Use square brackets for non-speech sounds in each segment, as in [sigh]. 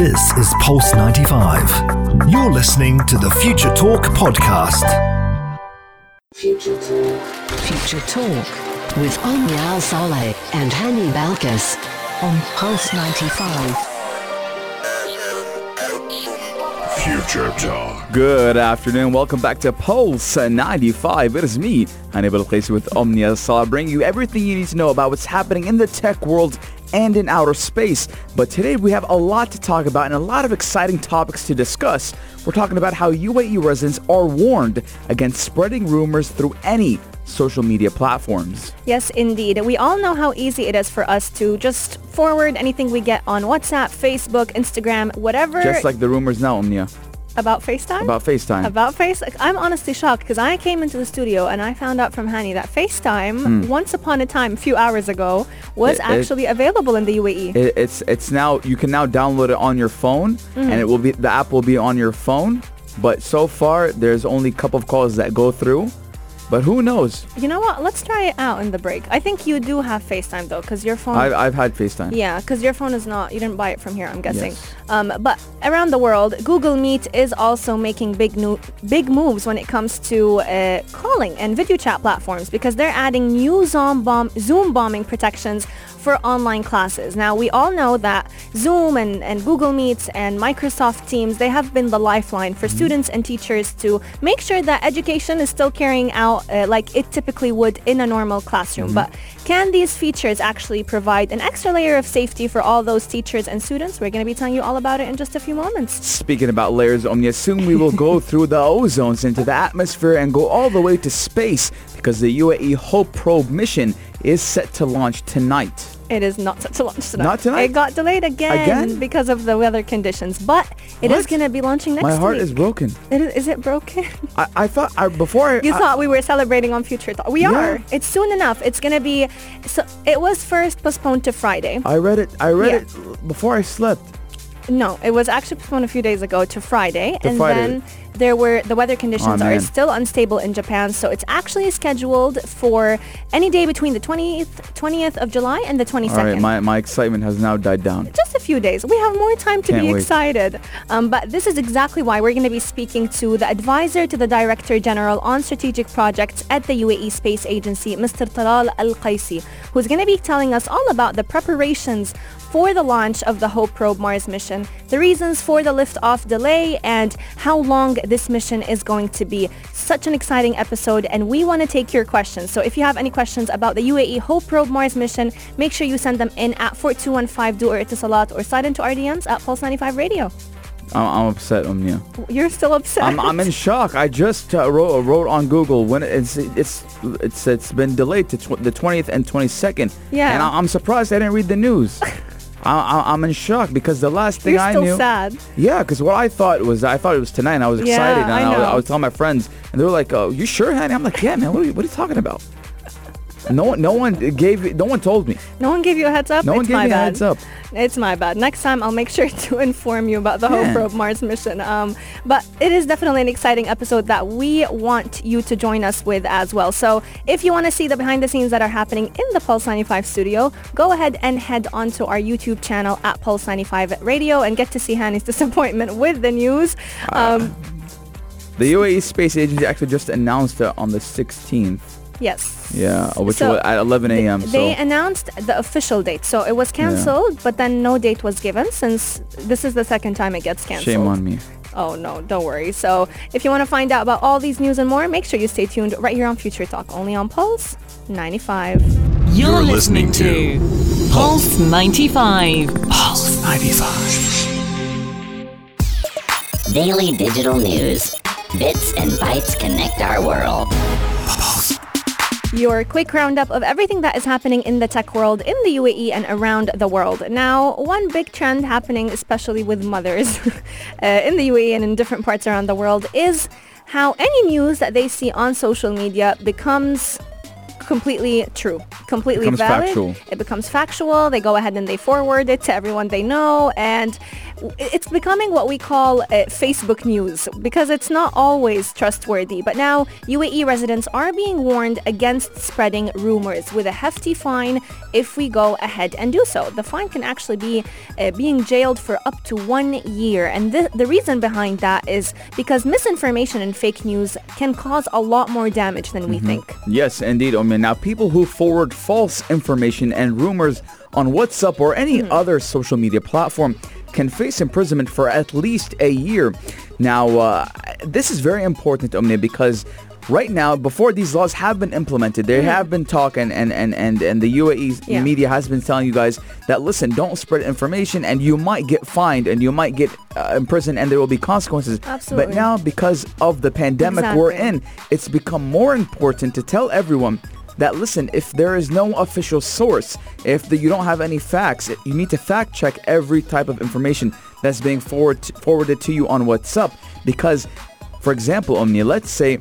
This is Pulse 95. You're listening to the Future Talk podcast. Future Talk. Future Talk with Omnia Saleh and Hani Balkis on Pulse 95. Future Talk. Good afternoon. Welcome back to Pulse 95. It is me, Hani Balkis with Omnia Salah, bringing you everything you need to know about what's happening in the tech world and in outer space. But today we have a lot to talk about and a lot of exciting topics to discuss. We're talking about how UAE residents are warned against spreading rumors through any social media platforms. Yes, indeed. We all know how easy it is for us to just forward anything we get on WhatsApp, Facebook, Instagram, whatever. Just like the rumors now, Omnia, about FaceTime? about FaceTime. About Face, I'm honestly shocked because I came into the studio and I found out from Hani that FaceTime, hmm. once upon a time, a few hours ago, was. It- it- actually available in the. UAE. It, it's it's now you can now download it on your phone hmm. and it will be the app will be on your phone. But so far there's only a couple of calls that go through. But who knows? you know what? Let's try it out in the break. I think you do have FaceTime though because your phone... I've, I've had FaceTime. Yeah, because your phone is not, you didn't buy it from here, I'm guessing. Yes. Um, but around the world, Google Meet is also making big new, big moves when it comes to uh, calling and video chat platforms because they're adding new Zoom, bomb, Zoom bombing protections for online classes. Now, we all know that Zoom and, and Google Meets and Microsoft Teams, they have been the lifeline for students and teachers to make sure that education is still carrying out uh, like it typically would in a normal classroom. But can these features actually provide an extra layer of safety for all those teachers and students? We're going to be telling you all about it in just a few moments. Speaking about layers, Omnia, soon we will go [laughs] through the ozones into the atmosphere and go all the way to space because the UAE Hope Probe mission is set to launch tonight. It is not set to launch tonight. Not tonight? It got delayed again, Again? because of the weather conditions, but it is going to be launching next week. My heart week. is broken. It is, is it broken? I, I thought I, before I, You I- thought we were celebrating on Future Talk. We Yeah. are. It's soon enough. It's going to be, so it was first postponed to Friday. I read it. I read Yeah. it before I slept. No, it was actually postponed a few days ago to Friday. To and Friday. then there were, the weather conditions Oh, are still unstable in Japan. So it's actually scheduled for any day between the 20th, 20th of July and the 22nd. All right, my, my excitement has now died down. just a few days. We have more time to Can't be wait. excited. Um, but this is exactly why we're going to be speaking to the advisor to the Director General on Strategic Projects at the UAE Space Agency, Mr. Talal Al Kaissi, who's going to be telling us all about the preparations for the launch of the Hope Probe Mars mission, the reasons for the liftoff delay, and how long this mission is going to be. Such an exciting episode, and we want to take your questions. So if you have any questions about the UAE Hope Probe Mars mission, make sure you send them in at 4215 do or Etisalat or slide into our DMs at Pulse 95 Radio. I'm, I'm upset, Omnia. You're still upset. I'm, I'm in shock. I just uh, wrote, wrote on Google when it's it's it's it's been delayed to tw- the 20th and 22nd. Yeah. And I, I'm surprised I didn't read the news. [laughs] I, I, I'm in shock because the last thing You're I still knew. sad. Yeah, because what I thought was I thought it was tonight. and I was Yeah, excited, and I I, was. I was telling my friends, and they were like, "Oh, you sure, honey?" I'm like, "Yeah, man. What are you, what are you talking about?" No one, no one gave, no one told me. No one gave you a heads up? No one it's gave my me a bad. heads up. It's my bad. Next time I'll make sure [laughs] to inform you about the Hope Yeah. Probe Mars mission. Um, but it is definitely an exciting episode that we want you to join us with as well. So if you want to see the behind the scenes that are happening in the Pulse 95 studio, go ahead and head onto our YouTube channel at Pulse 95 Radio and get to see Hani's [laughs] disappointment with the news. Um, The UAE Space Agency actually just announced it on the 16th. Yes. Yeah, which So, was at 11 a.m. They so announced the official date. So it was cancelled, but then no date was given since this is the second time it gets cancelled. shame on me. Oh no, don't worry. So if you want to find out about all these news and more, make sure you stay tuned right here on Future Talk, only on Pulse 95. You're listening to Pulse 95. Pulse 95. Daily digital news. Bits and bytes connect our world. Your quick roundup of everything that is happening in the tech world in the UAE and around the world. Now, one big trend happening, especially with mothers [laughs] uh, in the UAE and in different parts around the world, is how any news that they see on social media becomes completely true, completely Becomes valid. factual. It becomes factual. They go ahead and they forward it to everyone they know. And it's becoming what we call uh, Facebook news because it's not always trustworthy. But now UAE residents are being warned against spreading rumors with a hefty fine if we go ahead and do so. The fine can actually be uh, being jailed for up to one year. And the, the reason behind that is because misinformation and fake news can cause a lot more damage than we think. Yes, indeed, Omi. Now, people who forward false information and rumors on WhatsApp or any other social media platform can face imprisonment for at least a year. Now, uh, this is very important, Omni, because right now, before these laws have been implemented, there have been talk and, and, and, and, and the UAE Yeah. media has been telling you guys that, listen, don't spread information and you might get fined and you might get uh, imprisoned and there will be consequences. Absolutely. But now, because of the pandemic we're in, it's become more important to tell everyone that listen if there is no official source if the, you don't have any facts you need to fact check every type of information that's being forward forwarded to you on whatsapp. Because for example omni let's say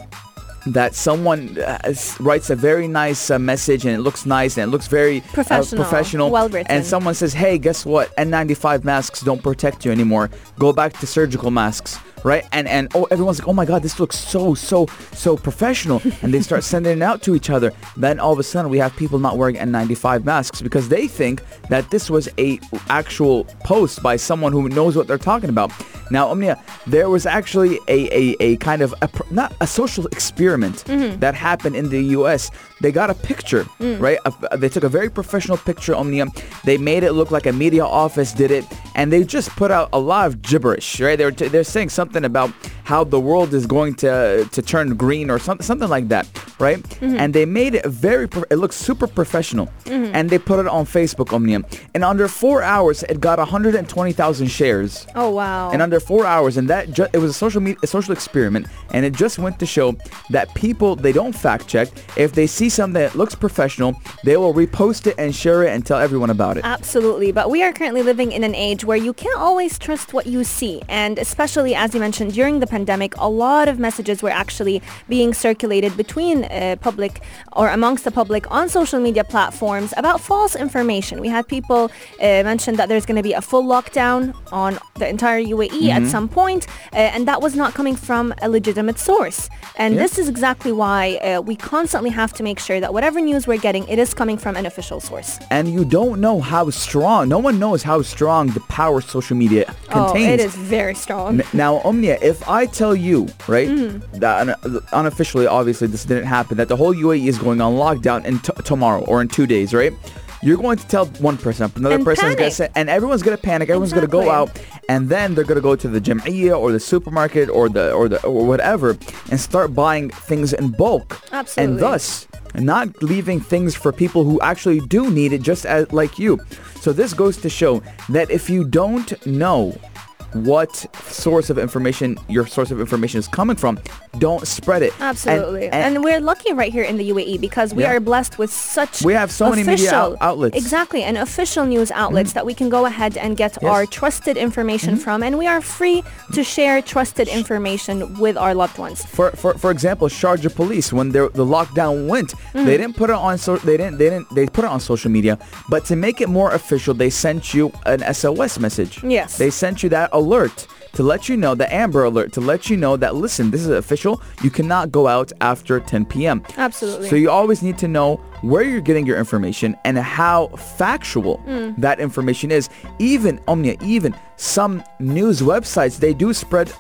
that someone uh, writes a very nice uh, message and it looks nice and it looks very uh, Professional, professional well-written. and someone says hey guess what? N95 masks don't protect you anymore. Go back to surgical masks right? And and oh everyone's like oh my god this looks so so so professional. [laughs] And they start sending it out to each other. Then all of a sudden we have people not wearing n95 masks because they think that this was a actual post by someone who knows what they're talking about. Now omnia there was actually a a, a kind of a, not a social experiment mm-hmm. that happened in the us they got a picture mm. right? A- they took a very professional picture omnia. They made it look like a media office did it and they just put out a lot of gibberish right? They're, they're saying something about how the world is going to to turn green or something something like that right? Mm-hmm. And they made it very pro- it looks super professional. Mm-hmm. And they put it on facebook omnia. And under four hours it got 120000 shares. Oh, wow. in under four hours and that ju- it was a social media a social experiment and it just went to show that people they don't fact check. If they see something that looks professional they will repost it and share it and tell everyone about it. Absolutely, but we are currently living in an age where you can't always trust what you see, and especially as you mentioned during the pandemic, a lot of messages were actually being circulated between uh, public or amongst the public on social media platforms about false information. We had people uh, mention that there's going to be a full lockdown on the entire UAE at some point, uh, and that was not coming from a legitimate source. And Yeah. this is exactly why uh, we constantly have to make sure that whatever news we're getting, it is coming from an official source. and you don't know how strong no one knows how strong the power social media contains Oh, it is very strong. Now, Omnia, if I tell you, right, Mm-hmm. that un- unofficially, obviously, this didn't happen, that the whole UAE is going on lockdown in t- tomorrow or in two days, right? You're going to tell one person, another And person is going to say, and everyone's going to panic. Everyone's going to go out, and then they're going to go to the Jam'iyya or the supermarket or the or the or whatever, and start buying things in bulk. Absolutely. And thus, not leaving things for people who actually do need it, just as like you. So this goes to show that if you don't know what source of information your source of information is coming from, don't spread it. Absolutely. And, and- we're lucky right here in the UAE because we Yeah. are blessed with such We have so many media official- out- outlets. Mm-hmm. Exactly. And official news outlets that we can go ahead and get Yes. Mm-hmm. our trusted information from. And we are free to share trusted information with our loved ones. for, for for example, Sharjah police when the the lockdown went, Mm-hmm. they didn't put it on so they didn't they didn't they put it on social media, but to make it more official, they sent you an SOS message. Yes. They sent you that alert to let you know the Amber Alert to let you know that listen, this is official. You cannot go out after 10 p.m. Absolutely. So you always need to know where you're getting your information and how factual Mm. that information is. Even Omnia, even some news websites, they do spread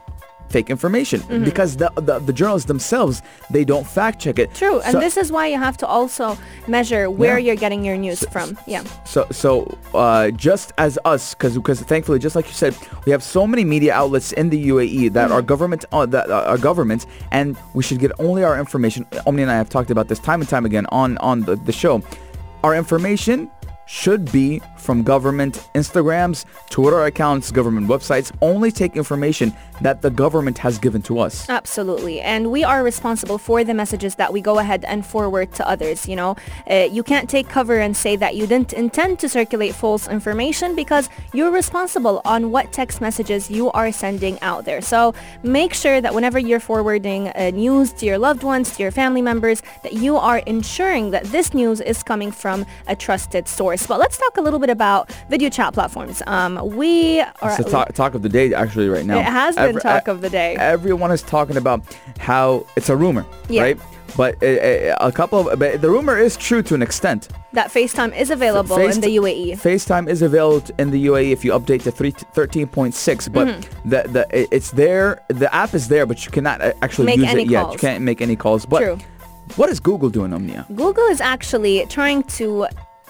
fake information Mm-hmm. because the, the the journalists themselves they don't fact check it. True. And this is why you have to also measure where Yeah. you're getting your news from. Yeah. So, so uh, just as us, because because thankfully, just like you said, we have so many media outlets in the UAE that are government uh, that uh, are government, and we should get only our information. Omni and I have talked about this time and time again on on the, the show. Our information should be from government Instagrams, Twitter accounts, government websites. Only take information that the government has given to us. Absolutely. And we are responsible for the messages that we go ahead and forward to others, you know. Uh, you can't take cover and say that you didn't intend to circulate false information because you're responsible on what text messages you are sending out there. So make sure that whenever you're forwarding uh, news to your loved ones, to your family members, that you are ensuring that this news is coming from a trusted source. But let's talk a little bit episode about video chat platforms. Um, we are. It's the talk, talk of the day actually right now. It has been Every- talk of the day. Everyone is talking about how it's a rumor, Yeah. right? But uh, uh, a couple of but the rumor is true to an extent. that FaceTime is available in the. UAE. FaceTime is available in the UAE if you update to 3, 13.6, but Mm-hmm. the the it's there. The app is there, but you cannot uh, actually Make use it yet. You can't make any calls. But True. what is Google doing, Omnia? Google is actually trying to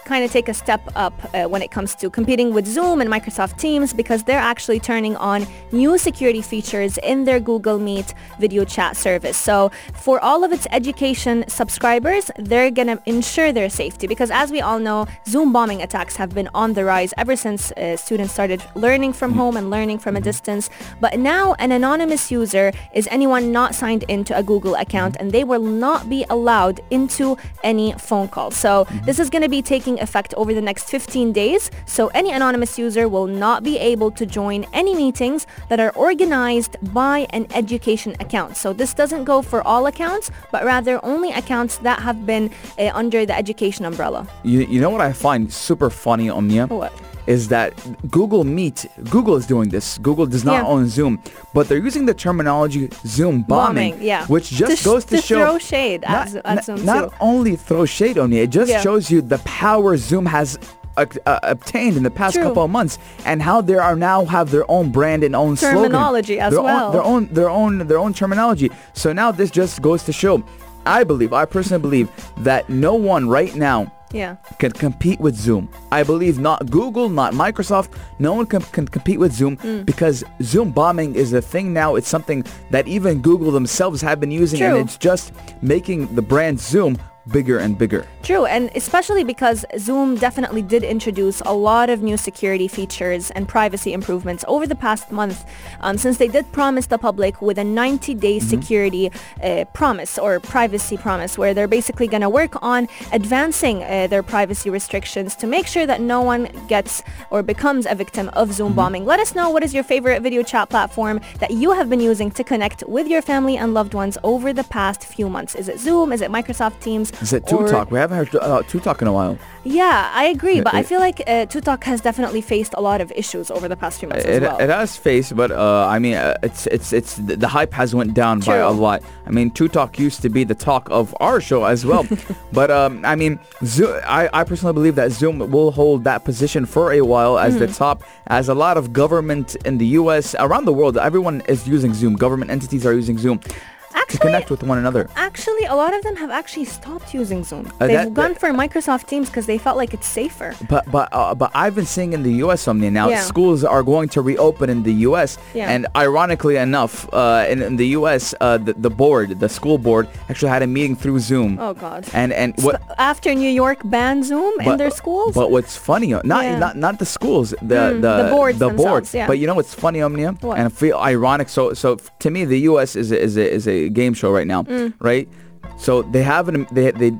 kind of take a step up uh, when it comes to competing with Zoom and Microsoft Teams because they're actually turning on new security features in their Google Meet video chat service. So for all of its education subscribers, they're going to ensure their safety because as we all know, Zoom bombing attacks have been on the rise ever since uh, students started learning from home and learning from a distance. But now an anonymous user is anyone not signed into a Google account and they will not be allowed into any phone call. So this is going to be taking effect over the next 15 days. So any anonymous user will not be able to join any meetings that are organized by an education account. So this doesn't go for all accounts, but rather only accounts that have been uh, under the education umbrella. You, you know what I find super funny, Omnia? What? Is that Google Meet, Google is doing this. Google does not Yeah. own Zoom, but they're using the terminology Zoom bombing, Bombing, yeah. which just To goes to, to show throw shade not, Zo- at Zoom not too. only throw shade on you, it just Yeah. shows you the power Zoom has uh, uh, obtained in the past True. couple of months, and how they are now have their own brand and own Terminology slogan. as their well. Own, their own, their own, their own terminology. So now this just goes to show. I believe, I personally believe that no one right now Yeah. can compete with Zoom. I believe not Google, not Microsoft. No one can, can compete with Zoom Mm. because Zoom bombing is a thing now. It's something that even Google themselves have been using True. and it's just making the brand Zoom bigger and bigger. True, and especially because Zoom definitely did introduce a lot of new security features and privacy improvements over the past month, um, since they did promise the public with a 90-day security uh, promise or privacy promise, where they're basically going to work on advancing uh, their privacy restrictions to make sure that no one gets or becomes a victim of Zoom bombing. Let us know what is your favorite video chat platform that you have been using to connect with your family and loved ones over the past few months. Is it Zoom? Is it Microsoft Teams? Is it TikTok? We haven't heard uh, TikTok in a while. yeah, I agree, but I feel like uh, TikTok has definitely faced a lot of issues over the past few months as It, well. it has faced, but uh, I mean, uh, it's it's it's the, the hype has went down by a lot. I mean, TikTok used to be the talk of our show as well, [laughs] but um, I mean, Zo- I I personally believe that Zoom will hold that position for a while as the Mm-hmm. top, as a lot of government in the U.S. around the world, everyone is using Zoom. Government entities are using Zoom to actually, connect with one another. actually, a lot of them have actually stopped using Zoom. Uh, They've that- gone that- for Microsoft Teams because they felt like it's safer. But but uh, but I've been seeing in the U.S. something now. Yeah. Schools are going to reopen in the U.S. Yeah. And ironically enough, uh, in, in the U.S., uh, the, the board, the school board, actually had a meeting through Zoom. Oh God. And and what? Sp- After New York banned Zoom in their schools. But what's funny, uh, not Yeah. not not the schools, the Mm, the the boards the board. yeah. But you know what's funny, Omnia? What? And I feel ironic. So so to me, the U.S. is a, is a, is a game show right now, Mm. right? So they have an they they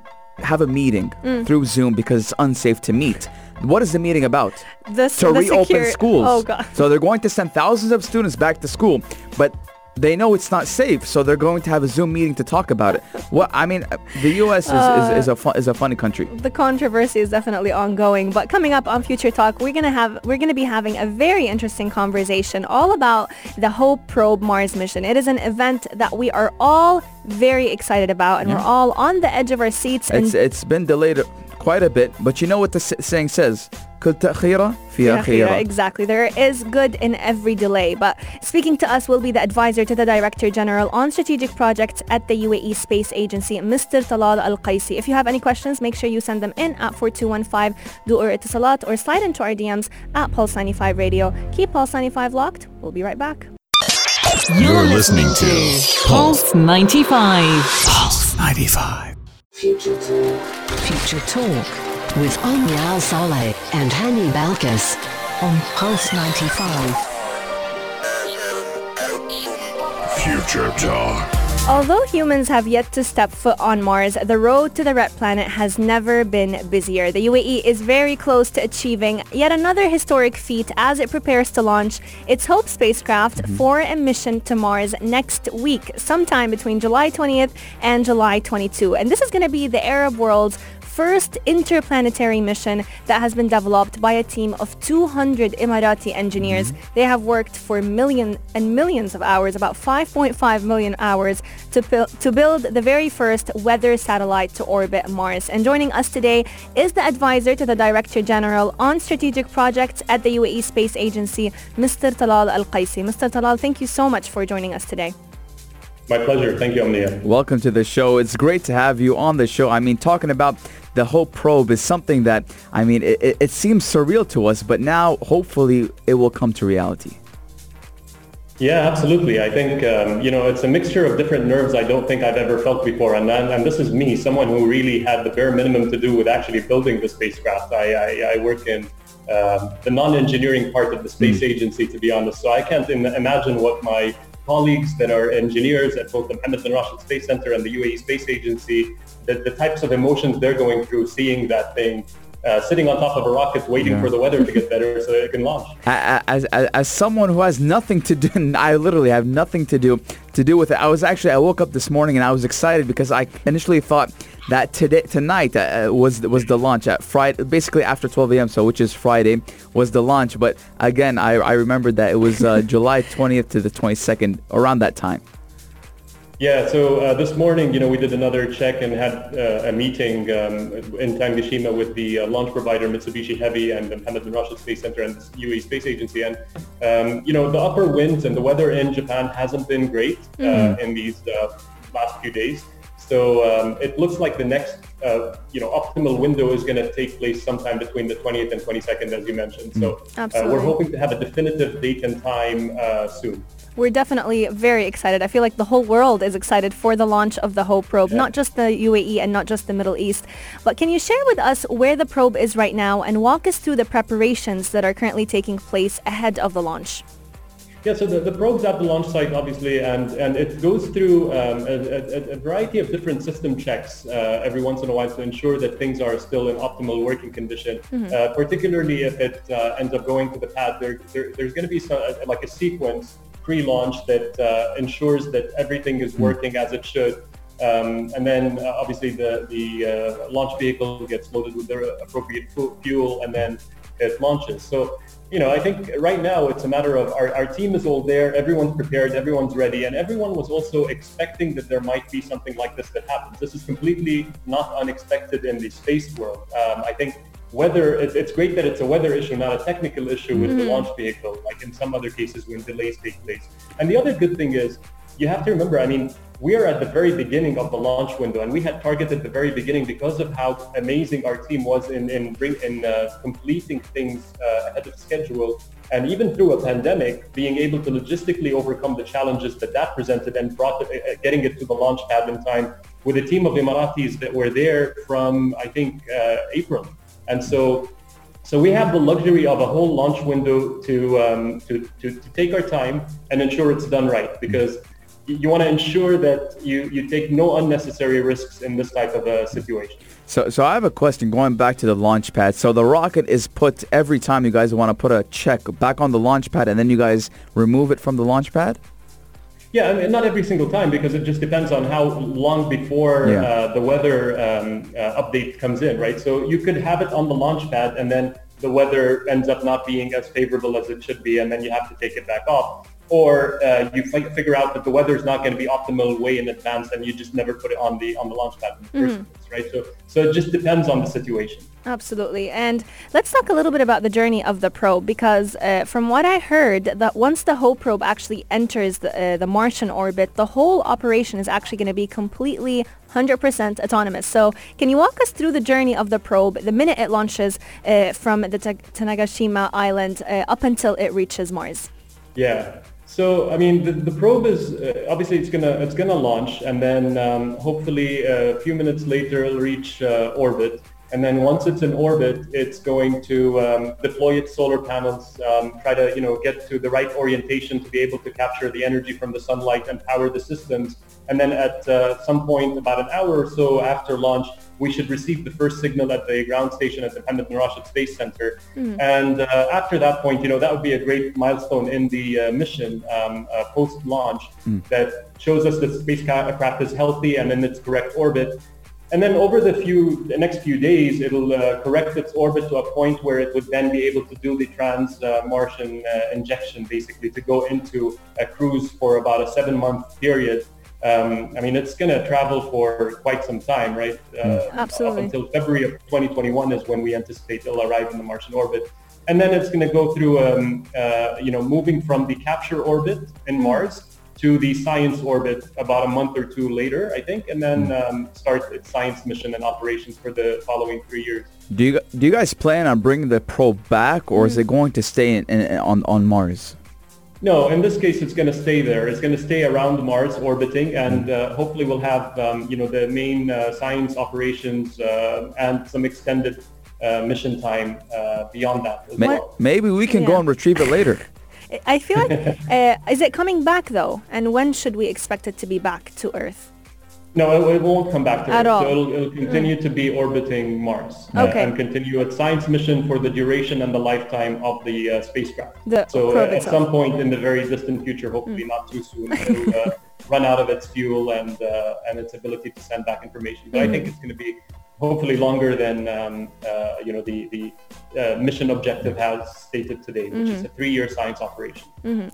have a meeting Mm. through Zoom because it's unsafe to meet. What is the meeting about? the, to the reopen secure- schools. Oh God. So they're going to send thousands of students back to school, but they know it's not safe, so they're going to have a Zoom meeting to talk about it. What I mean, uh, the U.S. is, is, is a is a funny country. the controversy is definitely ongoing. But coming up on Future Talk, we're gonna have we're gonna be having a very interesting conversation all about the Hope Probe Mars mission. It is an event that we are all very excited about, and we're all on the edge of our seats. And It's it's been delayed quite a bit, but you know what the saying says. Exactly. There is good in every delay. But speaking to us will be the advisor to the Director General on Strategic Projects at the UAE Space Agency, Mr. Talal Al Kaissi. If you have any questions, make sure you send them in at 4215 du or Etisalat or slide into our DMs at Pulse 95 Radio. Keep Pulse 95 locked. We'll be right back. You're listening to Pulse 95. Pulse 95. Future Talk with Omnia Al Saleh and Hani Balkis on Pulse 95. Future Talk. Although humans have yet to step foot on Mars, the road to the red planet has never been busier. The UAE is very close to achieving yet another historic feat as it prepares to launch its Hope spacecraft mm-hmm. for a mission to Mars next week, sometime between July 20th and July 22. And this is going to be the Arab world's first interplanetary mission that has been developed by a team of 200 Emirati engineers. Mm-hmm. They have worked for millions and millions of hours, about 5.5 million hours, to, buil- to build the very first weather satellite to orbit Mars. And joining us today is the advisor to the Director General on Strategic Projects at the UAE Space Agency, Mr. Talal Al-Kaissi. Mr. Talal, thank you so much for joining us today. My pleasure. Thank you, Omnia. Welcome to the show. It's great to have you on the show. I mean, talking about the whole probe is something that, I mean, it, it- seems surreal to us, but now hopefully it will come to reality. Yeah, absolutely. I think, um, you know, it's a mixture of different nerves I don't think I've ever felt before. And, and, and this is me, someone who really had the bare minimum to do with actually building the spacecraft. I, I, I work in um, the non-engineering part of the space agency, to be honest. So I can't Im- imagine what my colleagues that are engineers at both the Mohammed bin Rashid Space Center and the UAE Space Agency, the, the types of emotions they're going through seeing that thing uh, sitting on top of a rocket waiting Yeah. for the weather to get better so it can launch. As, as, as someone who has nothing to do, [laughs] I literally have nothing to do to do with it. I was actually, I woke up this morning and I was excited because I initially thought that today, tonight uh, was was the launch at Friday, basically after 12 a.m. So which is Friday was the launch. But again, I, I remembered that it was uh, [laughs] July 20th to the 22nd, around that time. Yeah, so uh, this morning, you know, we did another check and had uh, a meeting um, in Tanegashima with the uh, launch provider Mitsubishi Heavy and the Mohammed bin Rashid Space Center and the UAE Space Agency. And, um, you know, the upper winds and the weather in Japan hasn't been great uh, in these uh, last few days. So um, it looks like the next, uh, you know, optimal window is going to take place sometime between the 20th and 22nd, as you mentioned. So uh, we're hoping to have a definitive date and time uh, soon. We're definitely very excited. I feel like the whole world is excited for the launch of the Hope probe, not just the UAE and not just the Middle East. But can you share with us where the probe is right now and walk us through the preparations that are currently taking place ahead of the launch? Yeah, so the, the probe's at the launch site, obviously, and, and it goes through um, a, a, a variety of different system checks uh, every once in a while to ensure that things are still in optimal working condition. Uh, particularly if it uh, ends up going to the pad, there, there, there's going to be some, like a sequence pre-launch that uh, ensures that everything is working as it should. Um, and then uh, obviously the, the uh, launch vehicle gets loaded with the appropriate fuel and then it launches. So, you know, I think right now it's a matter of our, our team is all there, everyone's prepared, everyone's ready, and everyone was also expecting that there might be something like this that happens. This is completely not unexpected in the space world. Um, I think weather, it, it's great that it's a weather issue, not a technical issue with the launch vehicle, like in some other cases when delays take place. And the other good thing is, you have to remember, I mean, we are at the very beginning of the launch window, and we had targeted the very beginning because of how amazing our team was in in, bring, in uh, completing things uh, ahead of schedule, and even through a pandemic, being able to logistically overcome the challenges that that presented and brought it, uh, getting it to the launch pad in time with a team of Emiratis that were there from I think uh, April, and so so we have the luxury of a whole launch window to, um, to, to, to take our time and ensure it's done right because you want to ensure that you, you take no unnecessary risks in this type of a situation. So, so I have a question going back to the launch pad. So the rocket is put every time you guys want to put a check back on the launch pad and then you guys remove it from the launch pad? Yeah, I mean, not every single time because it just depends on how long before Yeah. uh, the weather um, uh, update comes in, right? So you could have it on the launch pad and then the weather ends up not being as favorable as it should be and then you have to take it back off. Or uh, you fi- figure out that the weather is not going to be optimal way in advance and you just never put it on the on the launch pad in the first place, right? So so it just depends on the situation. Absolutely. And let's talk a little bit about the journey of the probe because uh, from what I heard, that once the Hope probe actually enters the, uh, the Martian orbit, the whole operation is actually going to be completely 100% autonomous. So can you walk us through the journey of the probe the minute it launches uh, from the Ta- Tanegashima Island uh, up until it reaches Mars? Yeah. So I mean, the, the probe is uh, obviously it's gonna it's gonna launch, and then um, hopefully a few minutes later it'll reach uh, orbit. And then once it's in orbit, it's going to um, deploy its solar panels, um, try to you know get to the right orientation to be able to capture the energy from the sunlight and power the systems. And then at uh, some point, about an hour or so after launch, we should receive the first signal at the ground station at the Mohammed bin Rashid Space Center. And uh, after that point, you know, that would be a great milestone in the uh, mission um, uh, post-launch that shows us that the spacecraft is healthy and in its correct orbit. And then over the few the next few days, it'll uh, correct its orbit to a point where it would then be able to do the trans-Martian uh, injection, basically, to go into a cruise for about a seven-month period. Um, I mean, it's going to travel for quite some time, right? Uh, Absolutely. Up until February of 2021 is when we anticipate it'll arrive in the Martian orbit. And then it's going to go through, um, uh, you know, moving from the capture orbit in Mars to the science orbit about a month or two later, I think, and then um, start its science mission and operations for the following three years. Do you do you guys plan on bringing the probe back, or is it going to stay in, in, on on Mars? No, in this case, it's going to stay there. It's going to stay around Mars, orbiting, and uh, hopefully we'll have, um, you know, the main uh, science operations uh, and some extended uh, mission time uh, beyond that as May- well. maybe we can go and retrieve it later. [laughs] I feel like, uh, is it coming back though? And when should we expect it to be back to Earth? No, it, it won't come back to At Earth. all. So it'll, it'll continue to be orbiting Mars uh, Okay. and continue its science mission for the duration and the lifetime of the uh, spacecraft. The so uh, at itself. some point in the very distant future, hopefully not too soon, [laughs] it'll uh, run out of its fuel and uh, and its ability to send back information. But I think it's going to be hopefully longer than um, uh, you know the the uh, mission objective has stated today, which is a three-year science operation.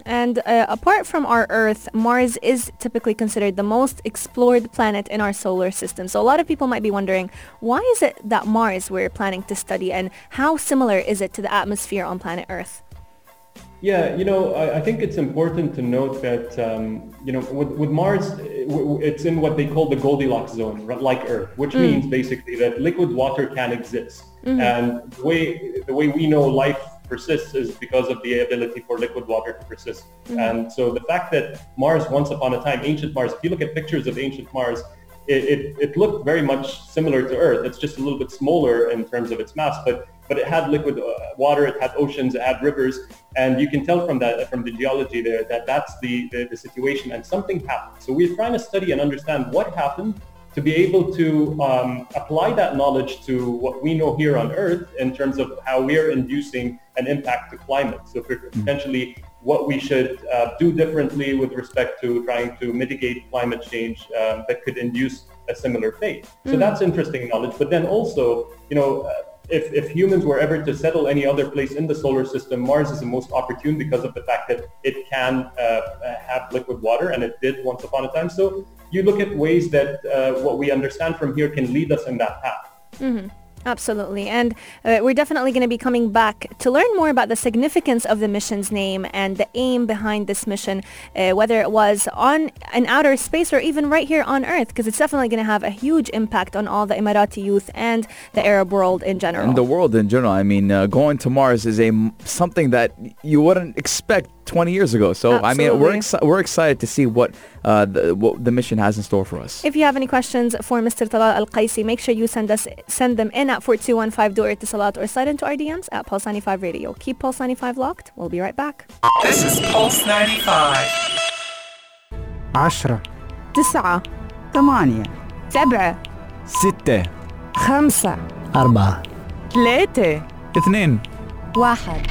And uh, apart from our Earth, Mars is typically considered the most explored planet in our solar system. So a lot of people might be wondering, why is it that Mars we're planning to study and how similar is it to the atmosphere on planet Earth? Yeah, you know, I, I think it's important to note that, um, you know, with, with Mars, it's in what they call the Goldilocks zone, like Earth, which mm. means basically that liquid water can exist. Mm-hmm. And the way, the way we know life persists is because of the ability for liquid water to persist. Mm-hmm. And so the fact that Mars, once upon a time, ancient Mars, if you look at pictures of ancient Mars, it, it, it looked very much similar to Earth. It's just a little bit smaller in terms of its mass, but but it had liquid uh, water, it had oceans, it had rivers, and you can tell from that from the geology there that that's the, the, the situation. And something happened. So we're trying to study and understand what happened to be able to um, apply that knowledge to what we know here on Earth in terms of how we're inducing an impact to climate. So for potentially what we should uh, do differently with respect to trying to mitigate climate change um, that could induce a similar fate. So that's interesting knowledge. But then also, you know, uh, if, if humans were ever to settle any other place in the solar system, Mars is the most opportune because of the fact that it can uh, have liquid water, and it did once upon a time. So you look at ways that uh, what we understand from here can lead us in that path. Absolutely. And uh, we're definitely going to be coming back to learn more about the significance of the mission's name and the aim behind this mission, uh, whether it was on an outer space or even right here on Earth, because it's definitely going to have a huge impact on all the Emirati youth and the Arab world in general. And the world in general. I mean, uh, going to Mars is a something that you wouldn't expect 20 years ago. So Absolutely. I mean, we're exci- we're excited to see what uh, the, what the mission has in store for us. If you have any questions for Mr. Talal Al Kaissi, make sure you send us send them in at 4215 du or Etisalat or slide into our DMs at Pulse 95 Radio. Keep Pulse 95 locked. We'll be right back. This is Pulse 95. عشرة تسعة ثمانية سبعة ستة خمسة أربعة ثلاثة اثنين واحد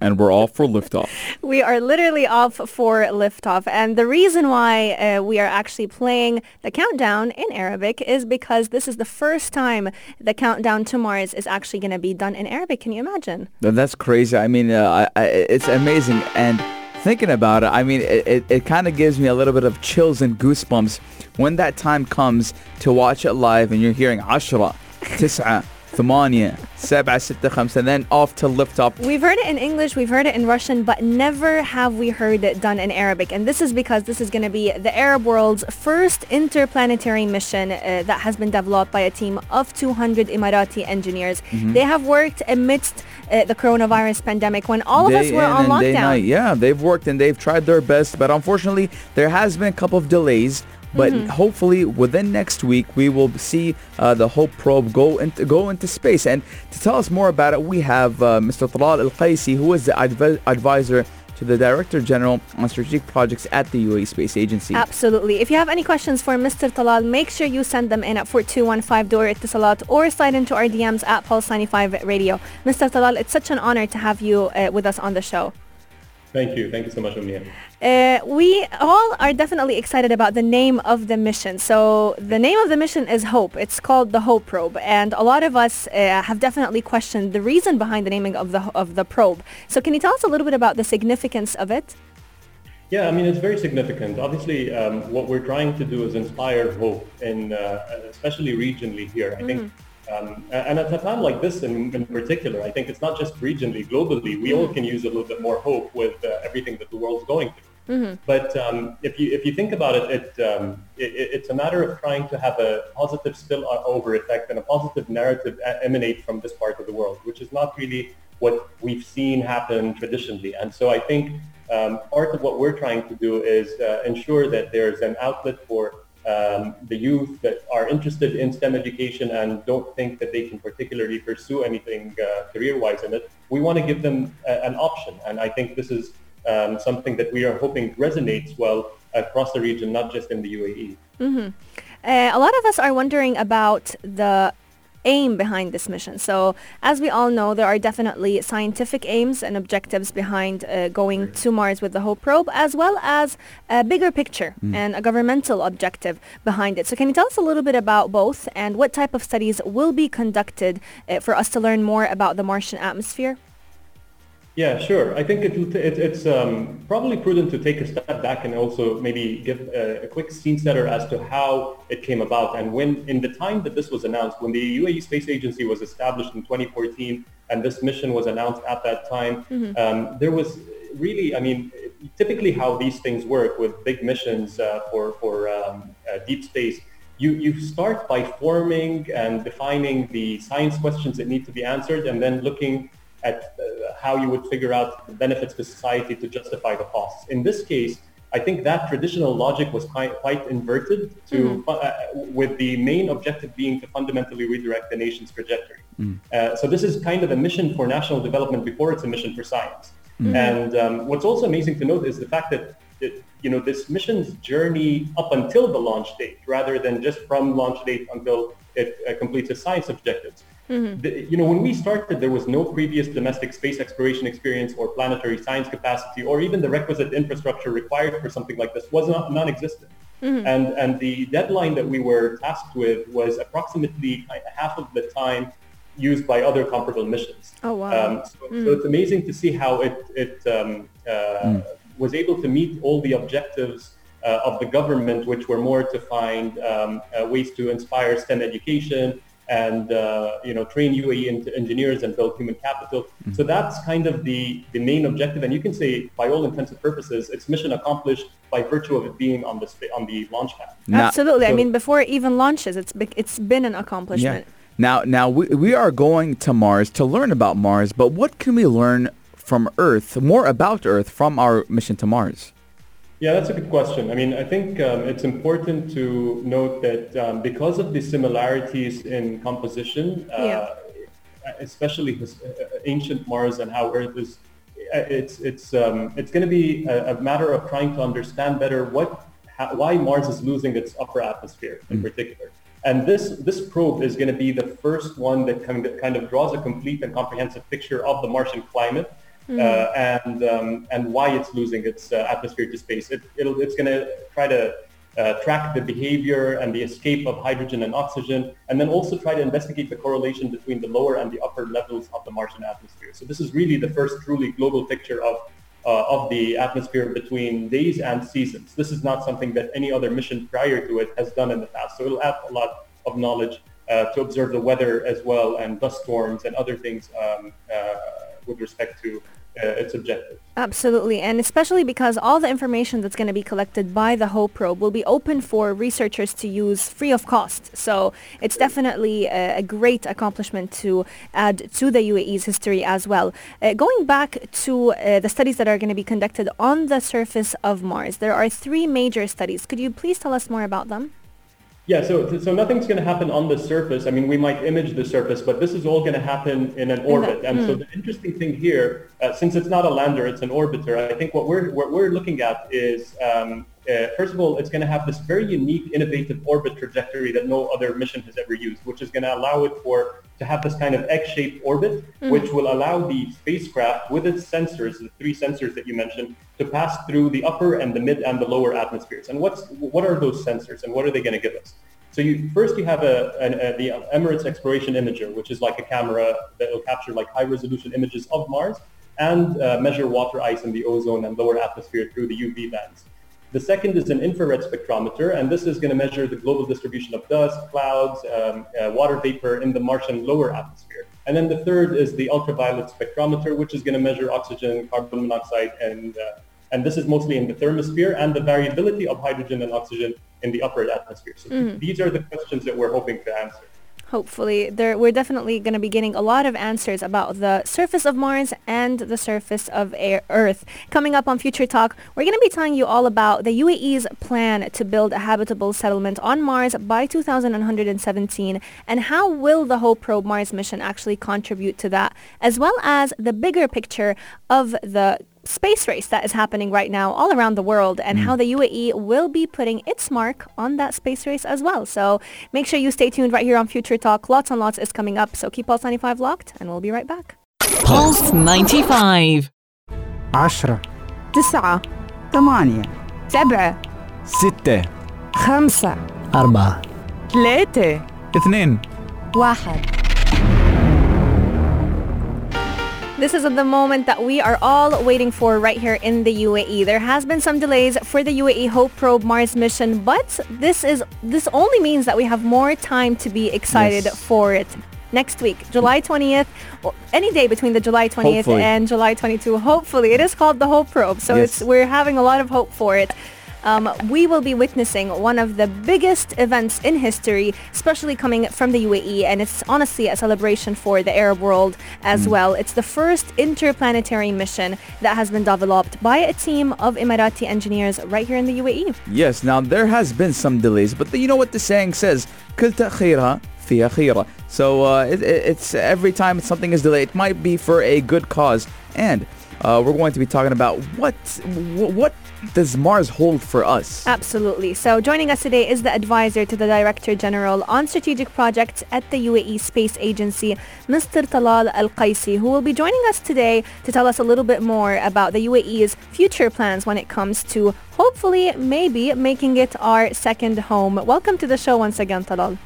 and we're off for liftoff. we are literally off for liftoff. And the reason why uh, we are actually playing the countdown in Arabic is because this is the first time the countdown to Mars is actually going to be done in Arabic. Can you imagine? That's crazy. I mean, uh, I, I, it's amazing. And thinking about it, I mean, it, it, it kind of gives me a little bit of chills and goosebumps when that time comes to watch it live and you're hearing Ashra, Tis'a. ثمانية سبعة ستة خمسة and then off to lift up. We've heard it in English, we've heard it in Russian, but never have we heard it done in Arabic. And this is because this is going to be the Arab world's first interplanetary mission uh, that has been developed by a team of 200 Emirati engineers. Mm-hmm. They have worked amidst uh, the coronavirus pandemic when all of Day us were in on and day lockdown. night. Yeah, they've worked and they've tried their best, but unfortunately, there has been a couple of delays. But Mm-hmm. hopefully, within next week, we will see uh, the Hope probe go into go into space. And to tell us more about it, we have uh, Mr. Talal Al Kaissi, who is the advi- advisor to the Director General on Strategic Projects at the UAE Space Agency. Absolutely. If you have any questions for Mr. Talal, make sure you send them in at 4215 Door Salat or slide into our DMs at Pulse 95 Radio. Mr. Talal, it's such an honor to have you uh, with us on the show. Thank you. Thank you so much, Omnia. Uh, we all are definitely excited about the name of the mission. So the name of the mission is Hope. It's called the Hope Probe, and a lot of us uh, have definitely questioned the reason behind the naming of the of the probe. So can you tell us a little bit about the significance of it? Yeah, I mean, it's very significant. Obviously, um, what we're trying to do is inspire hope, in, uh, especially regionally here. I think, um, and at a time like this in, in particular, I think it's not just regionally, globally, we all can use a little bit more hope with uh, everything that the world's going through. But um, if you if you think about it, it, um, it, it- it's a matter of trying to have a positive spillover effect and a positive narrative emanate from this part of the world, which is not really what we've seen happen traditionally. And so I think um, part of what we're trying to do is uh, ensure that there's an outlet for um, the youth that are interested in STEM education and don't think that they can particularly pursue anything uh, career-wise in it. We want to give them a, an option, and I think this is um, something that we are hoping resonates well across the region, not just in the UAE. Uh, a lot of us are wondering about the aim behind this mission. So as we all know, there are definitely scientific aims and objectives behind uh, going to Mars with the Hope probe, as well as a bigger picture and a governmental objective behind it. So can you tell us a little bit about both and what type of studies will be conducted uh, for us to learn more about the Martian atmosphere? Yeah, sure. I think it, it, it's um, probably prudent to take a step back and also maybe give a, a quick scene setter as to how it came about. And when, in the time that this was announced, when the UAE Space Agency was established in 2014 and this mission was announced at that time, um, there was really, I mean, typically how these things work with big missions uh, for, for um, uh, deep space, you, you start by forming and defining the science questions that need to be answered and then looking at uh, how you would figure out the benefits to society to justify the costs. In this case, I think that traditional logic was quite, quite inverted to, uh, with the main objective being to fundamentally redirect the nation's trajectory. Uh, so this is kind of a mission for national development before it's a mission for science. And um, what's also amazing to note is the fact that it, you know this mission's journey up until the launch date, rather than just from launch date until it uh, completes its science objectives. The- you know, when we started, there was no previous domestic space exploration experience or planetary science capacity, or even the requisite infrastructure required for something like this was not non-existent. And and the deadline that we were tasked with was approximately half of the time used by other comparable missions. Oh, wow. Um, so, so it's amazing to see how it it um, uh, was able to meet all the objectives uh, of the government, which were more to find um, uh, ways to inspire STEM education and uh, you know train UAE en- engineers and build human capital. So that's kind of the the main objective, and you can say by all intents and purposes, it's mission accomplished by virtue of it being on the spa- on the launch pad. Now- Absolutely. I mean, before it even launches, it's be- it's been an accomplishment. Yeah. accomplishment. Now, now we, we are going to Mars to learn about Mars, but what can we learn from Earth, more about Earth, from our mission to Mars? Yeah, that's a good question. I mean, I think um, it's important to note that um, because of the similarities in composition, uh, Yeah. especially his, uh, ancient Mars and how Earth is, uh, it's it's um, it's going to be a, a matter of trying to understand better what how, why Mars is losing its upper atmosphere in particular. And this this probe is going to be the first one that kind of, kind of draws a complete and comprehensive picture of the Martian climate uh, and um, and why it's losing its uh, atmosphere to space. It, it'll, it's going to try to uh, track the behavior and the escape of hydrogen and oxygen, and then also try to investigate the correlation between the lower and the upper levels of the Martian atmosphere. So this is really the first truly global picture of uh, of the atmosphere between days and seasons. This is not something that any other mission prior to it has done in the past. So it'll add a lot of knowledge uh, to observe the weather as well and dust storms and other things um, uh, with respect to uh, its objective. Absolutely, and especially because all the information that's going to be collected by the Hope probe will be open for researchers to use free of cost. So it's definitely a, a great accomplishment to add to the UAE's history as well. Uh, going back to uh, the studies that are going to be conducted on the surface of Mars, there are three major studies. Could you please tell us more about them? Yeah, so so nothing's going to happen on the surface. I mean, we might image the surface, but this is all going to happen in an orbit. And so the interesting thing here, uh, since it's not a lander, it's an orbiter. I think what we're what we're looking at is um, uh, first of all, it's going to have this very unique, innovative orbit trajectory that no other mission has ever used, which is going to allow it for to have this kind of egg-shaped orbit, which will allow the spacecraft with its sensors, the three sensors that you mentioned, to pass through the upper and the mid and the lower atmospheres. And what's what are those sensors, and what are they going to give us? So you, first you have a, an- a, the Emirates Exploration Imager, which is like a camera that will capture like high resolution images of Mars and uh, measure water ice in the ozone and lower atmosphere through the UV bands. The second is an infrared spectrometer, and this is going to measure the global distribution of dust, clouds, um, uh, water vapor in the Martian lower atmosphere. And then the third is the ultraviolet spectrometer, which is going to measure oxygen, carbon monoxide, and uh, and this is mostly in the thermosphere and the variability of hydrogen and oxygen in the upper atmosphere. So these are the questions that we're hoping to answer. Hopefully, there we're definitely going to be getting a lot of answers about the surface of Mars and the surface of air, Earth. Coming up on Future Talk, we're going to be telling you all about the UAE's plan to build a habitable settlement on Mars by 2117 and how will the Hope Probe Mars mission actually contribute to that, as well as the bigger picture of the space race that is happening right now all around the world and how the UAE will be putting its mark on that space race as well. So make sure you stay tuned right here on Future Talk. Lots and lots is coming up. So keep Pulse 95 locked and we'll be right back. Pulse 95. عشرة تسعة ثمانية سبعة ستة خمسة أربعة ثلاثة اثنين واحد This is the moment that we are all waiting for right here in the UAE. There has been some delays for the UAE Hope Probe Mars mission, but this is this only means that we have more time to be excited Yes. for it. Next week, July 20th, any day between the July 20th Hopefully. and July 22. Hopefully, it is called the Hope Probe, so Yes. it's we're having a lot of hope for it Um, we will be witnessing one of the biggest events in history, especially coming from the UAE, and it's honestly a celebration for the Arab world as well. It's the first interplanetary mission that has been developed by a team of Emirati engineers right here in the E. UAE. Yes, now there has been some delays, but you know what the saying says, كل تأخيرها فيها خيرة. So uh, it, it- it's every time something is delayed, it might be for a good cause. And uh, we're going to be talking about what wh- what does Mars hold for us? Absolutely. So joining us today is the advisor to the Director General on Strategic Projects at the UAE Space Agency, Mr. Talal Al Kaissi, who will be joining us today to tell us a little bit more about the UAE's future plans when it comes to hopefully maybe making it our second home. Welcome to the show once again, Talal.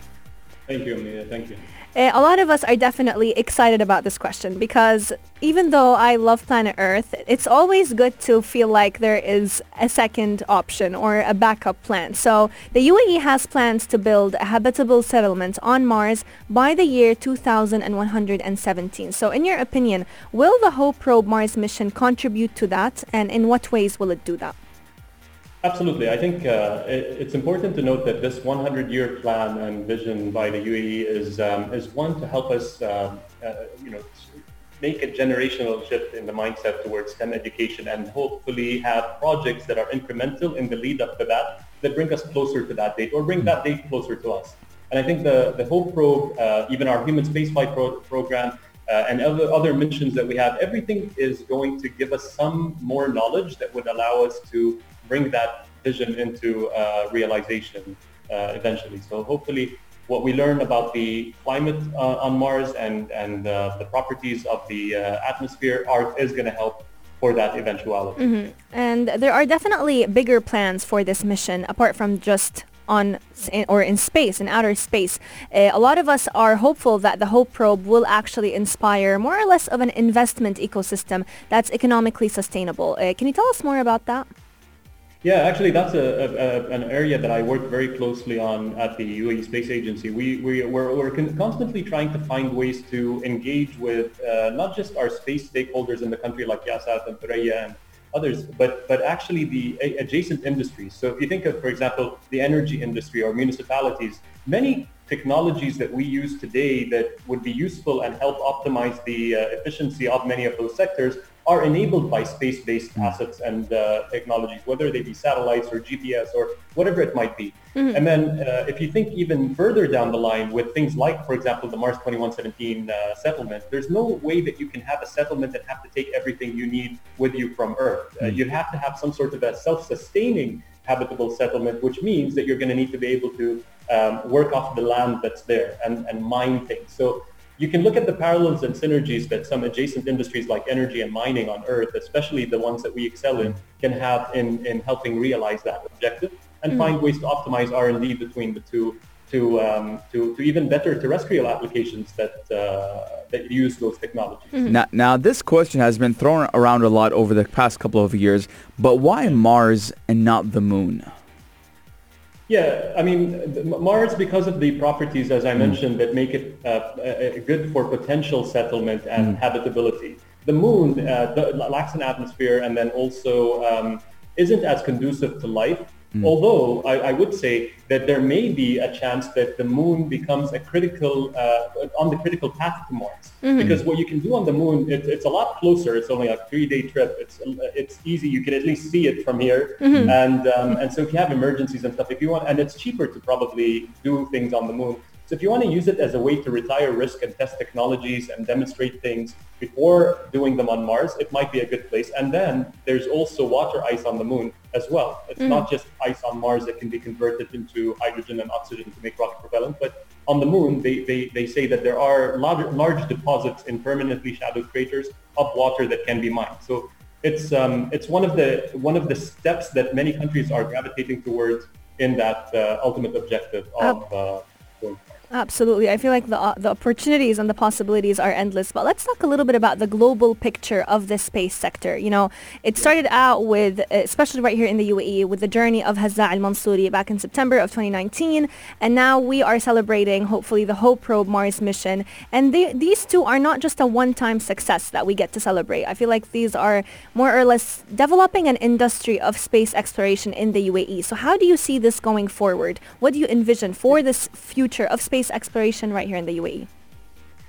Thank you, Amelia. Thank you. Uh, a lot of us are definitely excited about this question because even though I love planet Earth, it's always good to feel like there is a second option or a backup plan. So the UAE has plans to build a habitable settlement on Mars by the year 2117. So in your opinion, will the Hope Probe Mars mission contribute to that and in what ways will it do that? Absolutely. I think uh, it, it's important to note that this 100-year plan and vision by the UAE is um, is one to help us, um, uh, you know, make a generational shift in the mindset towards STEM education and hopefully have projects that are incremental in the lead up to that that bring us closer to that date or bring that date closer to us. And I think the, the Hope Probe, uh, even our human spaceflight pro- program, uh, and other, other missions that we have, everything is going to give us some more knowledge that would allow us to bring that vision into uh, realization uh, eventually. So hopefully what we learn about the climate uh, on Mars and, and uh, the properties of the uh, atmosphere are, is going to help for that eventuality. And there are definitely bigger plans for this mission apart from just on or in space, in outer space. Uh, a lot of us are hopeful that the Hope Probe will actually inspire more or less of an investment ecosystem that's economically sustainable. Uh, can you tell us more about that? Yeah, actually, that's a, a, an area that I work very closely on at the UAE Space Agency. We, we, we're, we're con- constantly trying to find ways to engage with uh, not just our space stakeholders in the country like Yahsat and Thuraya and others, but, but actually the adjacent industries. So if you think of, for example, the energy industry or municipalities, many technologies that we use today that would be useful and help optimize the uh, efficiency of many of those sectors are enabled by space-based assets and uh, technologies, whether they be satellites or GPS or whatever it might be. And then uh, if you think even further down the line with things like, for example, the Mars 2117 uh, settlement, there's no way that you can have a settlement and have to take everything you need with you from Earth. Uh, you'd have to have some sort of a self-sustaining habitable settlement, which means that you're going to need to be able to um, work off the land that's there and, and mine things. So you can look at the parallels and synergies that some adjacent industries like energy and mining on Earth, especially the ones that we excel in, can have in, in helping realize that objective and Mm-hmm. find ways to optimize R&D between the two to, um, to, to even better terrestrial applications that, uh, that use those technologies. Now, now, this question has been thrown around a lot over the past couple of years, but why Mars and not the moon? Yeah, I mean, Mars, because of the properties, as I mentioned, that make it uh, good for potential settlement and habitability. The moon uh, lacks an atmosphere and then also um, isn't as conducive to life. Although I, I would say that there may be a chance that the moon becomes a critical, uh, on the critical path to Mars. Because what you can do on the moon, it, it's a lot closer. It's only a three-day trip. It's it's easy. You can at least see it from here. And um, and so if you have emergencies and stuff, if you want, and it's cheaper to probably do things on the moon. So if you want to use it as a way to retire risk and test technologies and demonstrate things before doing them on Mars, it might be a good place. And then there's also water ice on the moon as well. It's not just ice on Mars that can be converted into hydrogen and oxygen to make rocket propellant, but on the moon, they, they, they say that there are large, large deposits in permanently shadowed craters of water that can be mined. So it's, um, it's one, of the, one of the steps that many countries are gravitating towards in that uh, ultimate objective of uh, going Mars. Absolutely. I feel like the, uh, the opportunities and the possibilities are endless. But let's talk a little bit about the global picture of the space sector. You know, it started out with, especially right here in the UAE, with the journey of Hazza al-Mansouri back in September of 2019. And now we are celebrating, hopefully, the Hope Probe Mars mission. And they, these two are not just a one-time success that we get to celebrate. I feel like these are more or less developing an industry of space exploration in the UAE. So how do you see this going forward? What do you envision for this future of space exploration right here in the UAE?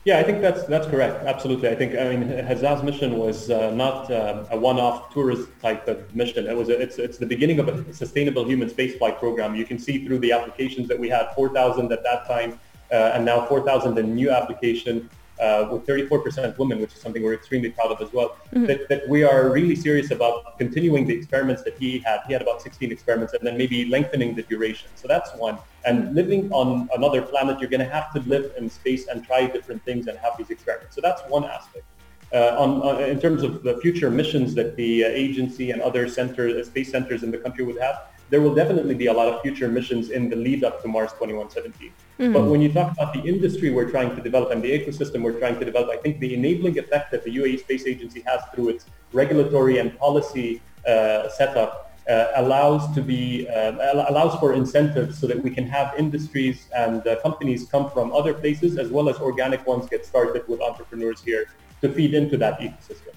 Yeah, I think that's that's correct. Absolutely. I think I mean Hazza's mission was uh, not uh, a one-off tourist type of mission. It was a, it's it's the beginning of a sustainable human spaceflight program. You can see through the applications that we had 4,000 at that time, uh, and now 4,000 in new application. Uh, with 34% women, which is something we're extremely proud of as well, that, that we are really serious about continuing the experiments that he had. He had about 16 experiments and then maybe lengthening the duration. So that's one. And living on another planet, you're going to have to live in space and try different things and have these experiments. So that's one aspect. Uh, on, on, in terms of the future missions that the uh, agency and other center, space centers in the country would have, there will definitely be a lot of future missions in the lead up to Mars 2117. But when you talk about the industry we're trying to develop and the ecosystem we're trying to develop, I think the enabling effect that the UAE Space Agency has through its regulatory and policy uh, setup uh, allows to be uh, allows for incentives so that we can have industries and uh, companies come from other places as well as organic ones get started with entrepreneurs here to feed into that ecosystem.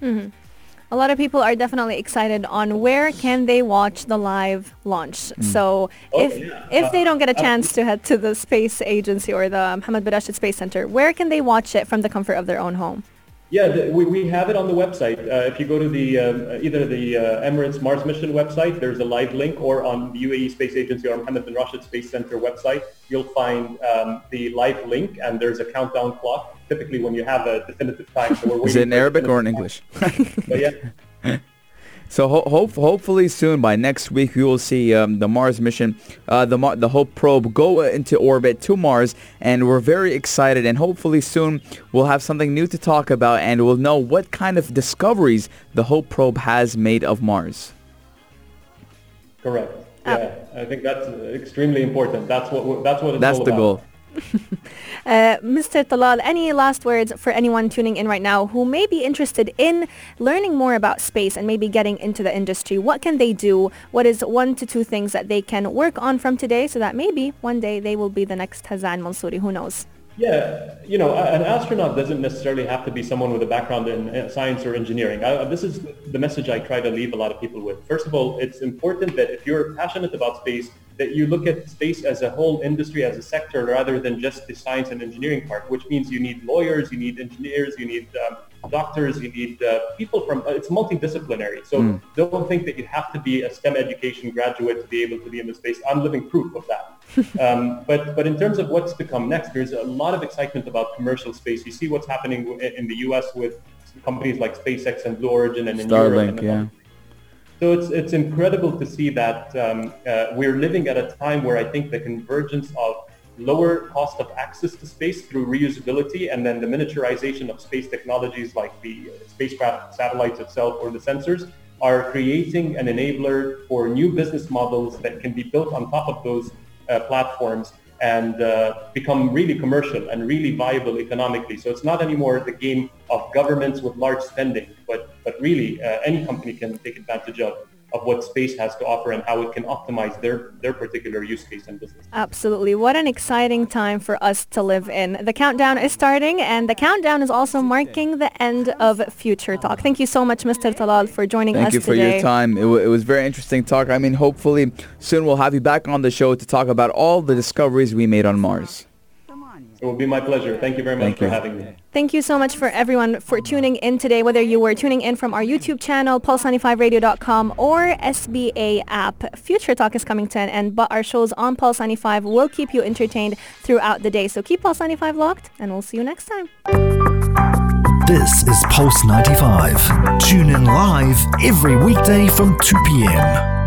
A lot of people are definitely excited on where can they watch the live launch. Mm. So Oh, if yeah. if they don't get a uh, uh, chance to head to the space agency or the Mohammed bin Rashid Space Center, where can they watch it from the comfort of their own home? Yeah, the, we, we have it on the website. Uh, if you go to the um, either the uh, Emirates Mars Mission website, there's a live link, or on the UAE Space Agency or Mohammed bin Rashid Space Center website, you'll find um, the live link, and there's a countdown clock. Typically, when you have a definitive time, so we're waiting [laughs] Is it in Arabic or in English? But yeah, [laughs] So ho- hope hopefully soon by next week we will see um, the Mars mission, uh, the Mar- the Hope probe go uh, into orbit to Mars, and we're very excited. And hopefully soon we'll have something new to talk about, and we'll know what kind of discoveries the Hope probe has made of Mars. correct. Yeah, I think that's extremely important. That's what that's what it's That's all the about. goal. [laughs] Uh, Mr. Talal, any last words for anyone tuning in right now who may be interested in learning more about space and maybe getting into the industry? What can they do? What is one to two things that they can work on from today so that maybe one day they will be the next Hazza al-Mansouri? Who knows? Yeah, you know, an astronaut doesn't necessarily have to be someone with a background in science or engineering. I, this is the message I try to leave a lot of people with. First of all, it's important that if you're passionate about space, that you look at space as a whole industry, as a sector, rather than just the science and engineering part, which means you need lawyers, you need engineers, you need um, doctors, you need uh, people from, uh, it's multidisciplinary. So don't think that you have to be a STEM education graduate to be able to be in this space. I'm living proof of that. [laughs] um, but, but in terms of what's to come next, there's a lot of excitement about commercial space. You see what's happening w- in the US with companies like SpaceX and Blue Origin and in Europe. Starlink, and yeah. So it's it's incredible to see that um, uh, we're living at a time where I think the convergence of lower cost of access to space through reusability and then the miniaturization of space technologies like the spacecraft satellites itself or the sensors are creating an enabler for new business models that can be built on top of those uh, platforms and uh, become really commercial and really viable economically. So it's not anymore the game of governments with large spending, but, but really uh, any company can take advantage of of what space has to offer and how it can optimize their, their particular use case and business. Absolutely. What an exciting time for us to live in. The countdown is starting and the countdown is also marking the end of Future Talk. Thank you so much, Mr. Talal, for joining Thank us Thank you for today. your time. It, w- it was very interesting talk. I mean, hopefully soon we'll have you back on the show to talk about all the discoveries we made on Mars. It will be my pleasure. Thank you very much Thank for you. having me. Thank you so much for everyone for tuning in today, whether you were tuning in from our YouTube channel, pulse95radio.com or SBA app. Future Talk is coming to an end, but our shows on Pulse 95 will keep you entertained throughout the day. So keep Pulse 95 locked and we'll see you next time. This is Pulse 95. Tune in live every weekday from 2 p.m.